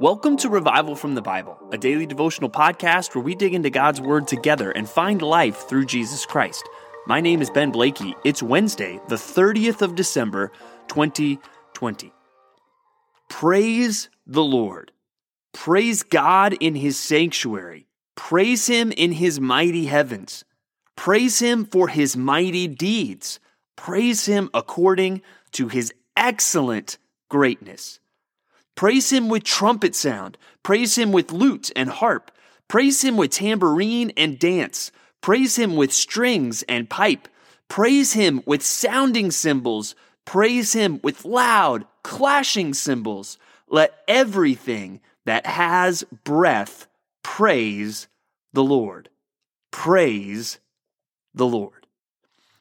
Welcome to Revival from the Bible, a daily devotional podcast where we dig into God's Word together and find life through Jesus Christ. My name is Ben Blakey. It's Wednesday, the 30th of December, 2020. Praise the Lord. Praise God in His sanctuary. Praise Him in His mighty heavens. Praise Him for His mighty deeds. Praise Him according to His excellent greatness. Praise him with trumpet sound. Praise him with lute and harp. Praise him with tambourine and dance. Praise him with strings and pipe. Praise him with sounding cymbals. Praise him with loud, clashing cymbals. Let everything that has breath praise the Lord. Praise the Lord.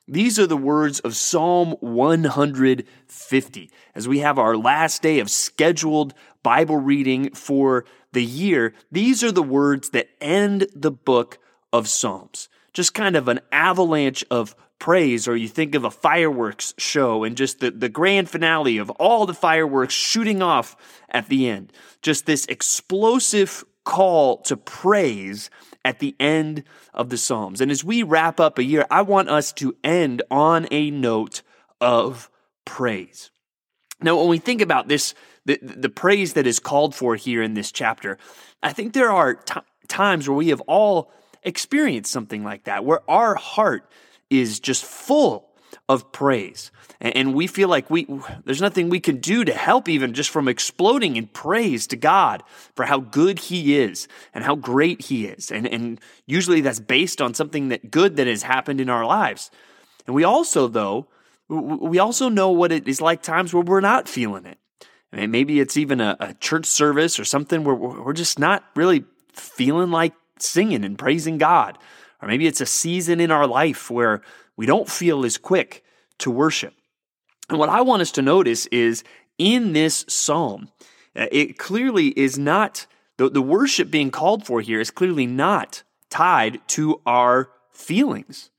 These are the words of Psalm 150 as we have our last day of scheduled Bible reading for the year. These are the words that end the book of Psalms. Just kind of an avalanche of praise, or you think of a fireworks show and just the, the grand finale of all the fireworks shooting off at the end. Just this explosive call to praise at the end of the Psalms. And as we wrap up a year, I want us to end on a note of praise. Now, when we think about this, the, the praise that is called for here in this chapter, I think there are t- times where we have all experienced something like that, where our heart is just full of praise. And we feel like we there's nothing we can do to help even just from exploding in praise to God for how good he is and how great he is. And and usually that's based on something that good that has happened in our lives. And we also though we also know what it is like times where we're not feeling it. I mean, maybe it's even a, a church service or something where we're just not really feeling like singing and praising God. Or maybe it's a season in our life where we don't feel as quick to worship. And what I want us to notice is in this psalm, uh, it clearly is not, the, the worship being called for here is clearly not tied to our feelings.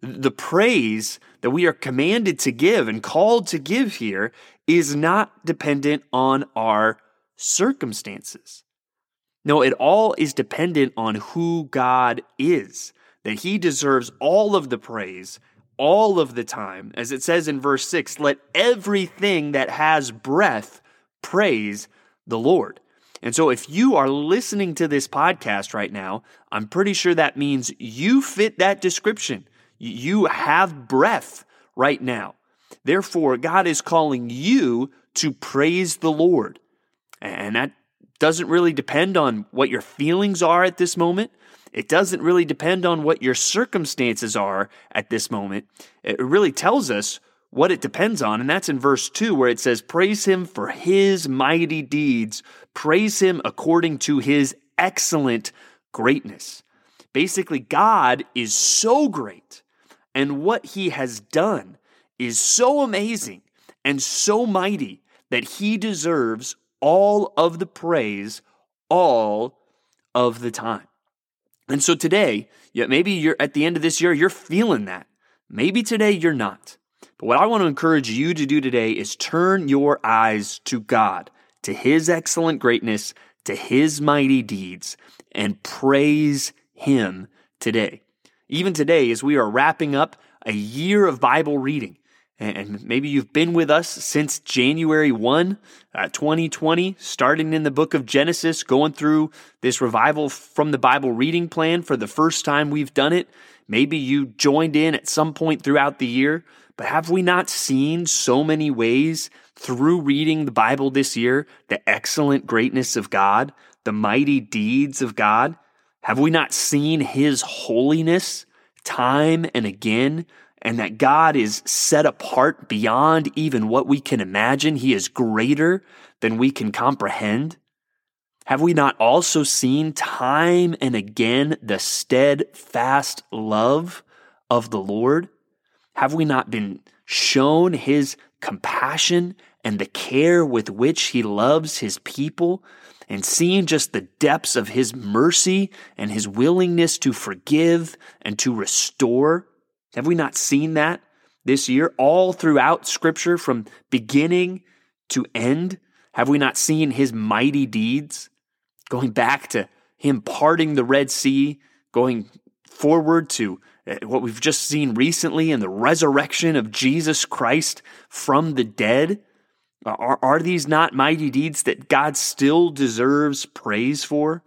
The praise that we are commanded to give and called to give here is not dependent on our circumstances. No, it all is dependent on who God is that he deserves all of the praise all of the time. As it says in verse 6, let everything that has breath praise the Lord. And so, if you are listening to this podcast right now, I'm pretty sure that means you fit that description. You have breath right now. Therefore, God is calling you to praise the Lord. And that doesn't really depend on what your feelings are at this moment. It doesn't really depend on what your circumstances are at this moment. It really tells us what it depends on. And that's in verse 2, where it says, Praise him for his mighty deeds, praise him according to his excellent greatness. Basically, God is so great, and what he has done is so amazing and so mighty that he deserves all of the praise all of the time. And so today, yeah, maybe you're at the end of this year, you're feeling that. Maybe today you're not. But what I want to encourage you to do today is turn your eyes to God, to His excellent greatness, to His mighty deeds, and praise Him today. Even today, as we are wrapping up a year of Bible reading, and maybe you've been with us since January 1, uh, 2020, starting in the book of Genesis, going through this revival from the Bible reading plan for the first time we've done it. Maybe you joined in at some point throughout the year, but have we not seen so many ways through reading the Bible this year the excellent greatness of God, the mighty deeds of God? Have we not seen His holiness time and again? And that God is set apart beyond even what we can imagine. He is greater than we can comprehend. Have we not also seen time and again the steadfast love of the Lord? Have we not been shown his compassion and the care with which he loves his people and seen just the depths of his mercy and his willingness to forgive and to restore? Have we not seen that this year all throughout Scripture from beginning to end? Have we not seen his mighty deeds? Going back to him parting the Red Sea, going forward to uh, what we've just seen recently in the resurrection of Jesus Christ from the dead. Are, are these not mighty deeds that God still deserves praise for?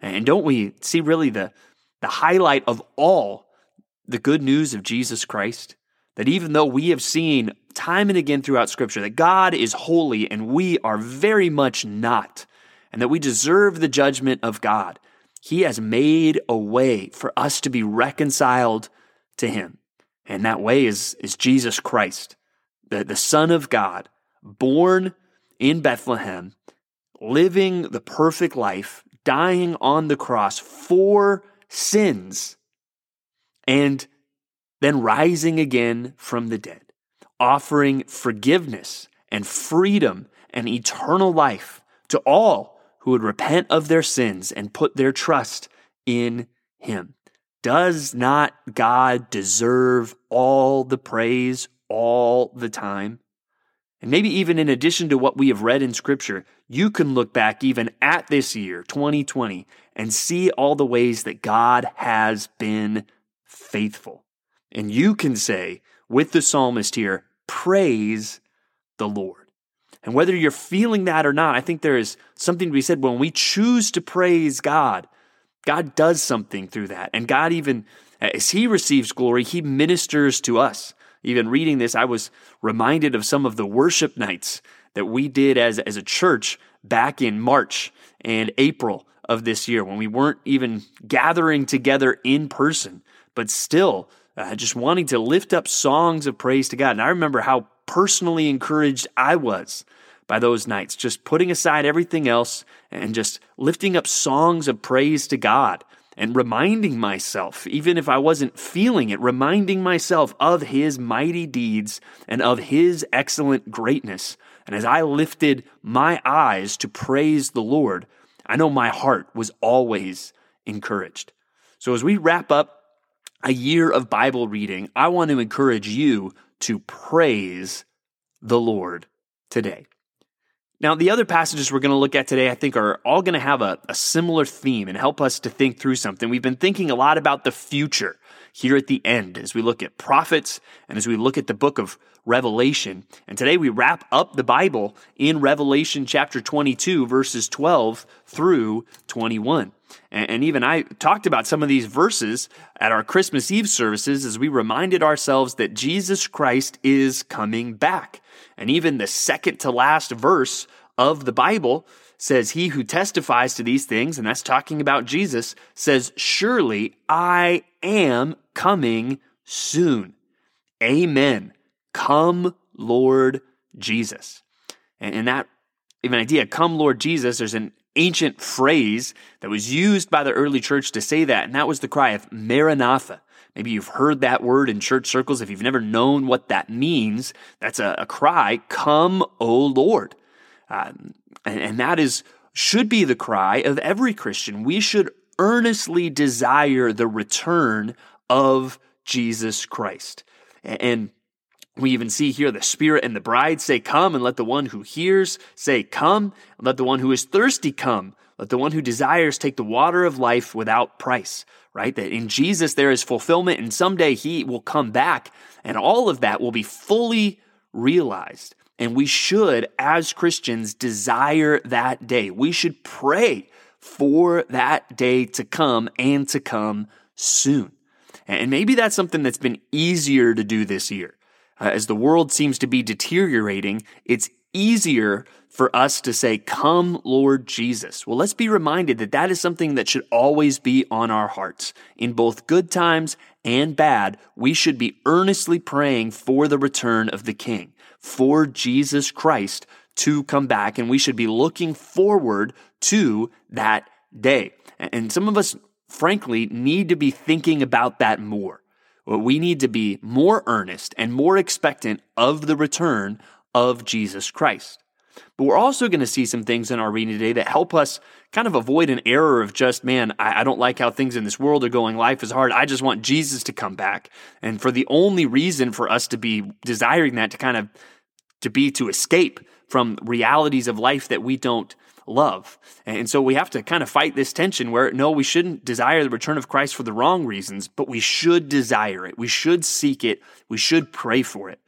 And don't we see really the, the highlight of all the good news of Jesus Christ? That even though we have seen time and again throughout Scripture that God is holy and we are very much not, and that we deserve the judgment of God, He has made a way for us to be reconciled to Him. And that way is, is Jesus Christ, the, the Son of God, born in Bethlehem, living the perfect life, dying on the cross for sins, and then rising again from the dead, offering forgiveness and freedom and eternal life to all who would repent of their sins and put their trust in him. Does not God deserve all the praise all the time? And maybe even in addition to what we have read in Scripture, you can look back even at this year, 2020, and see all the ways that God has been faithful. And you can say with the psalmist here, praise the Lord. And whether you're feeling that or not, I think there is something to be said when we choose to praise God, God does something through that. And God, even as He receives glory, He ministers to us. Even reading this, I was reminded of some of the worship nights that we did as, as a church back in March and April of this year when we weren't even gathering together in person, but still uh, just wanting to lift up songs of praise to God. And I remember how personally encouraged I was by those nights, just putting aside everything else and just lifting up songs of praise to God and reminding myself, even if I wasn't feeling it, reminding myself of His mighty deeds and of His excellent greatness. And as I lifted my eyes to praise the Lord, I know my heart was always encouraged. So as we wrap up a year of Bible reading, I want to encourage you to praise the Lord today. Now, the other passages we're going to look at today, I think, are all going to have a, a, similar theme and help us to think through something. We've been thinking a lot about the future here at the end as we look at prophets and as we look at the book of Revelation. And today we wrap up the Bible in Revelation chapter 22, verses 12 through 21. And, even I talked about some of these verses at our Christmas Eve services as we reminded ourselves that Jesus Christ is coming back. And even the second to last verse of the Bible says, He who testifies to these things, and that's talking about Jesus, says, Surely I am coming soon. Amen. Come, Lord Jesus. And, that even idea, come, Lord Jesus, there's an ancient phrase that was used by the early church to say that, and that was the cry of Maranatha. Maybe you've heard that word in church circles. If you've never known what that means, that's a, a cry, Come, O Lord. Uh, and, and that is should be the cry of every Christian. We should earnestly desire the return of Jesus Christ. And we even see here the Spirit and the bride say, Come, and let the one who hears say, Come, and let the one who is thirsty come. Let the one who desires take the water of life without price right? That in Jesus there is fulfillment and someday he will come back and all of that will be fully realized. And we should, as Christians, desire that day. We should pray for that day to come and to come soon. And maybe that's something that's been easier to do this year. Uh, as the world seems to be deteriorating, it's easier for us to say, Come, Lord Jesus. Well, let's be reminded that that is something that should always be on our hearts. In both good times and bad, we should be earnestly praying for the return of the King, for Jesus Christ to come back, and we should be looking forward to that day. And some of us, frankly, need to be thinking about that more. We need to be more earnest and more expectant of the return of Jesus Christ. But we're also going to see some things in our reading today that help us kind of avoid an error of just, man, I, I, don't like how things in this world are going. Life is hard. I just want Jesus to come back. And for the only reason for us to be desiring that to kind of to be to escape from realities of life that we don't love. And so we have to kind of fight this tension where no, we shouldn't desire the return of Christ for the wrong reasons, but we should desire it. We should seek it. We should pray for it.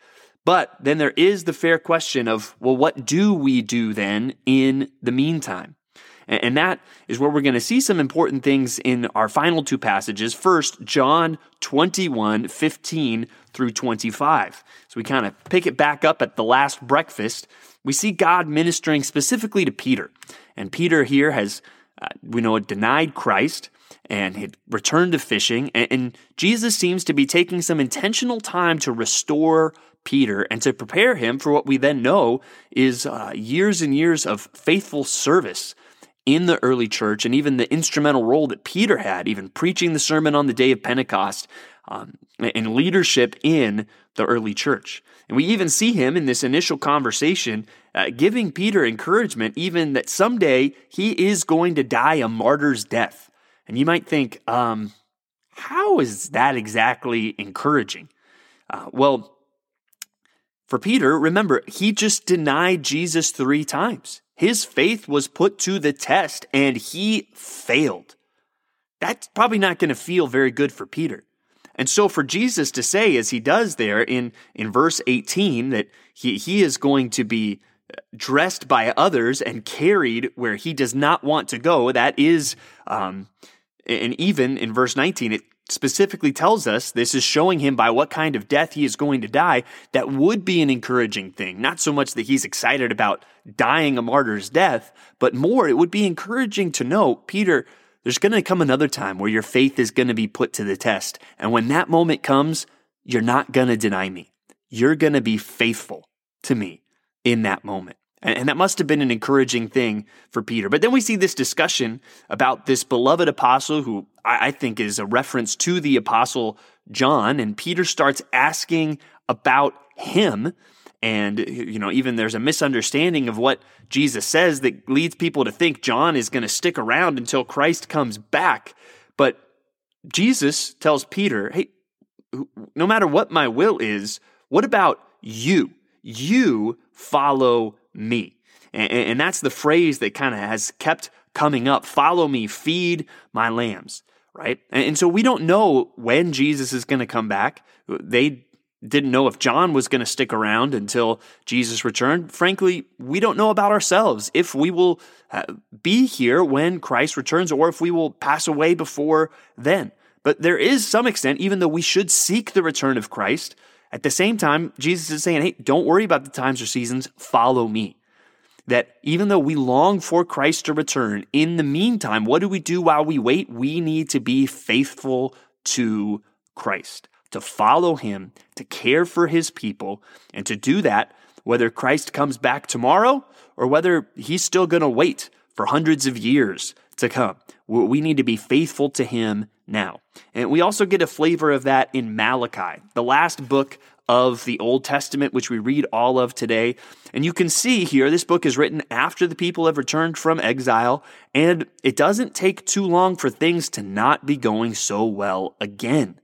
But then there is the fair question of, well, what do we do then in the meantime? And that is where we're going to see some important things in our final two passages. First, John 21, 15 through 25. So we kind of pick it back up at the last breakfast. We see God ministering specifically to Peter. And Peter here has, uh, we know, denied Christ and had returned to fishing. And, and Jesus seems to be taking some intentional time to restore Peter and to prepare him for what we then know is uh, years and years of faithful service in the early church and even the instrumental role that Peter had, even preaching the sermon on the day of Pentecost um, and leadership in the early church. And we even see him in this initial conversation uh, giving Peter encouragement, even that someday he is going to die a martyr's death. And you might think, um, how is that exactly encouraging? Uh, well, for Peter, remember, he just denied Jesus three times. His faith was put to the test and he failed. That's probably not going to feel very good for Peter. And so for Jesus to say, as he does there in, in verse 18, that he, he is going to be dressed by others and carried where he does not want to go, that is, um, and even in verse 19, it specifically tells us this is showing him by what kind of death he is going to die, that would be an encouraging thing. Not so much that he's excited about dying a martyr's death, but more, it would be encouraging to know, Peter, there's going to come another time where your faith is going to be put to the test. And when that moment comes, you're not going to deny me. You're going to be faithful to me in that moment. And that must have been an encouraging thing for Peter. But then we see this discussion about this beloved apostle who I think is a reference to the apostle John. And Peter starts asking about him. And, you know, even there's a misunderstanding of what Jesus says that leads people to think John is going to stick around until Christ comes back. But Jesus tells Peter, hey, no matter what my will is, what about you? You follow me. And, and that's the phrase that kind of has kept coming up follow me, feed my lambs, right? And, and so we don't know when Jesus is going to come back. They didn't know if John was going to stick around until Jesus returned. Frankly, we don't know about ourselves if we will uh, be here when Christ returns or if we will pass away before then. But there is some extent, even though we should seek the return of Christ, at the same time, Jesus is saying, hey, don't worry about the times or seasons, follow me. That even though we long for Christ to return, in the meantime, what do we do while we wait? We need to be faithful to Christ, to follow him, to care for his people, and to do that, whether Christ comes back tomorrow or whether he's still going to wait for hundreds of years to come. We need to be faithful to him now. And we also get a flavor of that in Malachi, the last book of the Old Testament, which we read all of today. And you can see here, this book is written after the people have returned from exile, and it doesn't take too long for things to not be going so well again.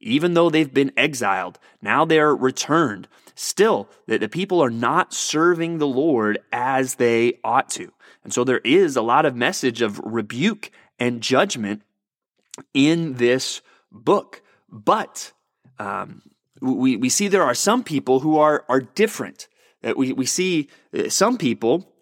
Even though they've been exiled, now they're returned. Still, that the people are not serving the Lord as they ought to. And so there is a lot of message of rebuke and judgment in this book. But um, we, we see there are some people who are, are different. We, we see uh, some people,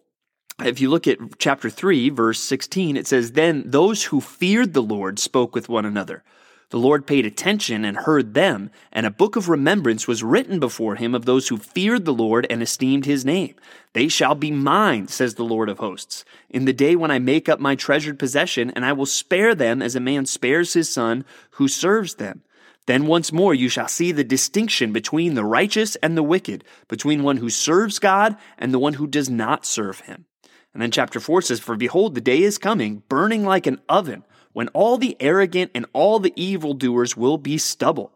if you look at chapter 3, verse 16, it says, Then those who feared the Lord spoke with one another. The Lord paid attention and heard them, and a book of remembrance was written before him of those who feared the Lord and esteemed his name. They shall be mine, says the Lord of hosts, in the day when I make up my treasured possession, and I will spare them as a man spares his son who serves them. Then once more you shall see the distinction between the righteous and the wicked, between one who serves God and the one who does not serve him. And then chapter 4 says, For behold, the day is coming, burning like an oven when all the arrogant and all the evildoers will be stubble.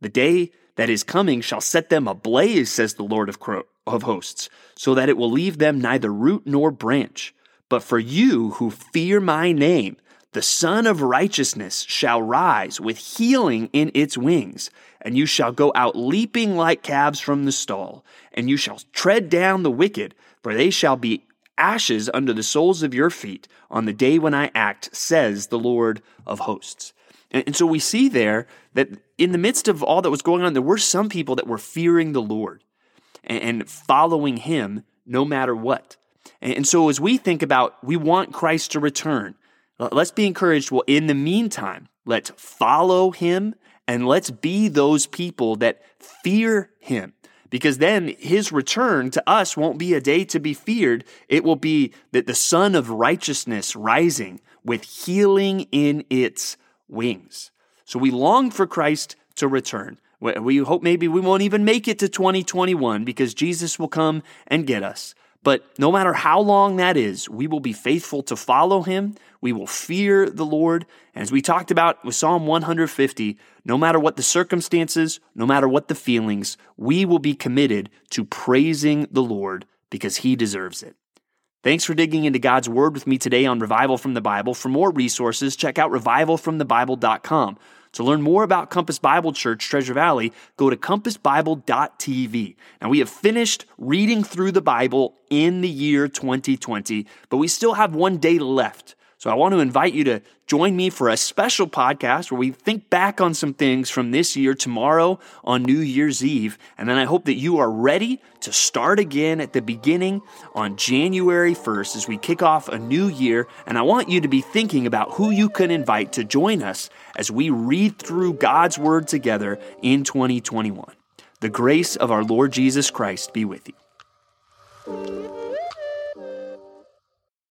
The day that is coming shall set them ablaze, says the Lord of, Cro- of hosts, so that it will leave them neither root nor branch. But for you who fear my name, the Sun of Righteousness shall rise with healing in its wings, and you shall go out leaping like calves from the stall, and you shall tread down the wicked, for they shall be ashes under the soles of your feet on the day when I act, says the Lord of hosts. And, so we see there that in the midst of all that was going on, there were some people that were fearing the Lord and, following him no matter what. And so as we think about, we want Christ to return, Uh, let's be encouraged. Well, in the meantime, let's follow him and let's be those people that fear him because then his return to us won't be a day to be feared. It will be that the sun of righteousness rising with healing in its wings. So we long for Christ to return. We hope maybe we won't even make it to 2021 because Jesus will come and get us. But no matter how long that is, we will be faithful to follow him. We will fear the Lord. And as we talked about with Psalm 150, no matter what the circumstances, no matter what the feelings, we will be committed to praising the Lord because he deserves it. Thanks for digging into God's Word with me today on Revival from the Bible. For more resources, check out revivalfromthebible.com. To learn more about Compass Bible Church Treasure Valley, go to compassbible.tv. Now, we have finished reading through the Bible in the year 2020, but we still have one day left. So I want to invite you to join me for a special podcast where we think back on some things from this year tomorrow on New Year's Eve. And then I hope that you are ready to start again at the beginning on January 1st as we kick off a new year. And I want you to be thinking about who you can invite to join us as we read through God's Word together in 2021. The grace of our Lord Jesus Christ be with you.